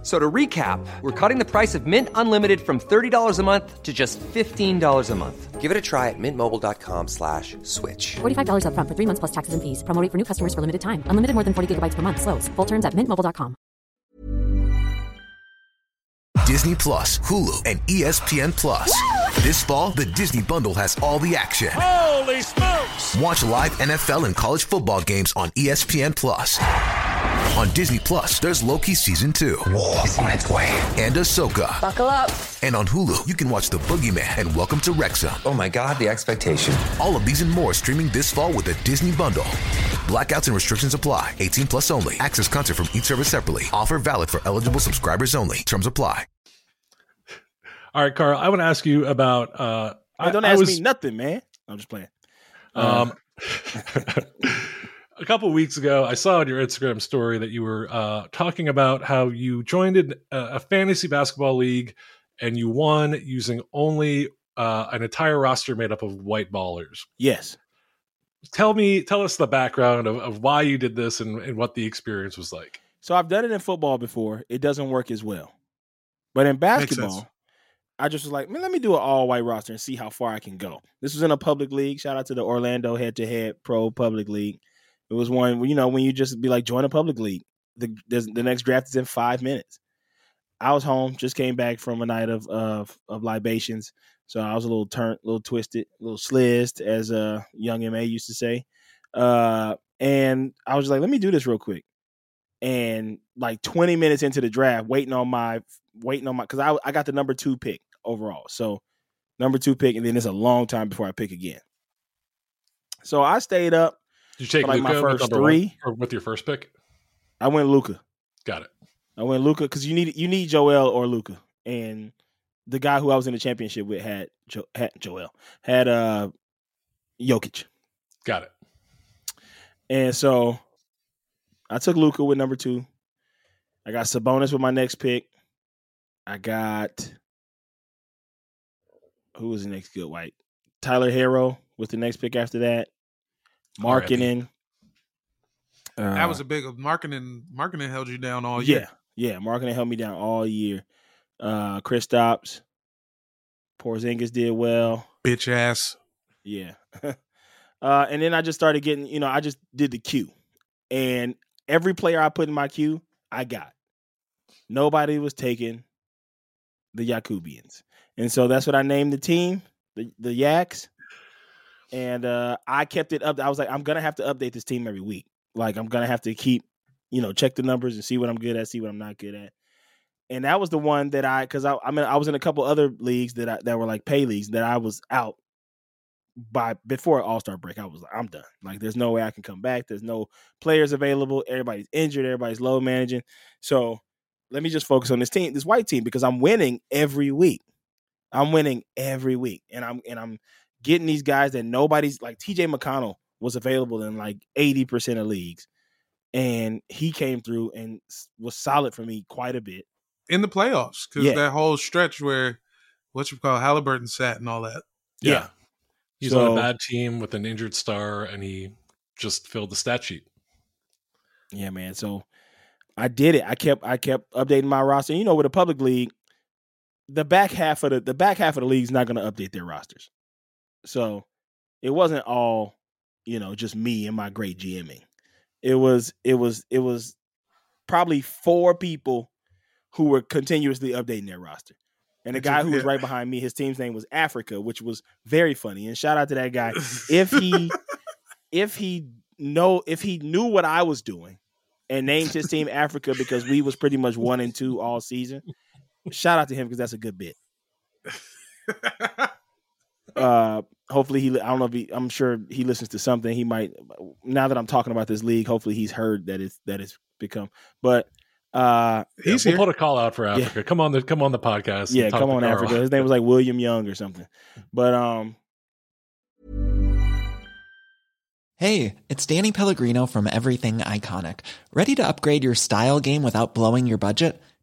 F- So to recap, we're cutting the price of Mint Unlimited from $30 a month to just $15 a month. Give it a try at mintmobile.com slash switch. $45 upfront for three months plus taxes and fees. Promo rate for new customers for limited time. Unlimited more than 40 gigabytes per month. Slows. Full terms at mintmobile.com. Disney Plus, Hulu, and ESPN Plus. This fall, the Disney Bundle has all the action. Holy smokes! Watch live NFL and college football games on ESPN Plus. On Disney Plus, there's Loki season two. War is on its way. And Ahsoka. Buckle up. And on Hulu, you can watch The Boogeyman and Welcome to Wrexham. Oh my god, the expectation. All of these and more streaming this fall with the Disney Bundle. Blackouts and restrictions apply. 18 plus only. Access content from each service separately. Offer valid for eligible subscribers only. Terms apply. All right, Carl, I want to ask you about. Uh, I don't I ask was- me nothing, man. I'm just playing. Uh, Um, a couple weeks ago, I saw on your Instagram story that you were uh, talking about how you joined in a, a fantasy basketball league and you won using only uh, an entire roster made up of white ballers. Yes. Tell me, tell us the background of, of why you did this and, and what the experience was like. So I've done it in football before. It doesn't work as well. But in basketball, I just was like, man, let me do an all white roster and see how far I can go. This was in a public league. Shout out to the Orlando head to head pro public league. It was one, you know, when you just be like, join a public league. The, the next draft is in five minutes. I was home, just came back from a night of of, of libations. So I was a little turned, a little twisted, a little slizzed, as a young MA used to say. Uh, and I was like, let me do this real quick and like 20 minutes into the draft, waiting on my waiting on my because I I got the number two pick overall. So number two pick, and then it's a long time before I pick again. So I stayed up. Did you take like Luka my first number one, three. or with your first pick? I went Luka. Got it. I went Luka because you need you need Joel or Luka, and the guy who I was in the championship with had jo- had Joel had uh Jokic. Got it. And so I took Luka with number two. I got Sabonis with my next pick. I got who was the next good white? Tyler Herro with the next pick after that. Markkanen. that was a big Markkanen. Markkanen held you down all Uh, yeah, year. yeah. Markkanen held me down all year. Uh Kristaps. Porzingis did well. Bitch ass. Yeah. uh, and then I just started getting, you know, I just did the queue. And every player I put in my queue, I got. Nobody was taking the Yakubians. And so that's what I named the team, the, the Yaks. And uh, I kept it up. I was like, I'm gonna have to update this team every week. Like I'm gonna have to keep, you know, check the numbers and see what I'm good at, see what I'm not good at. And that was the one that I, because I, I mean, I was in a couple other leagues that I, that were like pay leagues that I was out by before All Star break. I was like, I'm done. Like, there's no way I can come back. There's no players available. Everybody's injured. Everybody's low managing. So let me just focus on this team, this white team, because I'm winning every week. I'm winning every week, and I'm and I'm getting these guys that nobody's like. T.J. McConnell was available in like 80 percent of leagues, and he came through and was solid for me quite a bit. in the playoffs because Yeah. that whole stretch where what you call Haliburton sat and all that. Yeah. He's So- on a bad team with an injured star, and he just filled the stat sheet. Yeah, man. So I did it. I kept I kept updating my roster. You know, with a public league, the back half of the the back half of the league is not going to update their rosters. So it wasn't all, you know, just me and my great GMing. It was it was it was probably four people who were continuously updating their roster. And the guy who was right behind me, his team's name was Africa, which was very funny. And shout out to that guy. If he if he know if he knew what I was doing and named his team Africa because we was pretty much one and two all season, shout out to him because that's a good bit. uh hopefully he i don't know if he i'm sure he listens to something. He might now that i'm talking about this league hopefully he's heard that it's that it's become but uh he's yeah, we'll put a call out for africa. Yeah. come on the come on the podcast yeah come on africa. His name was like william young or something. But um hey it's danny pellegrino from everything iconic. Ready to upgrade your style game without blowing your budget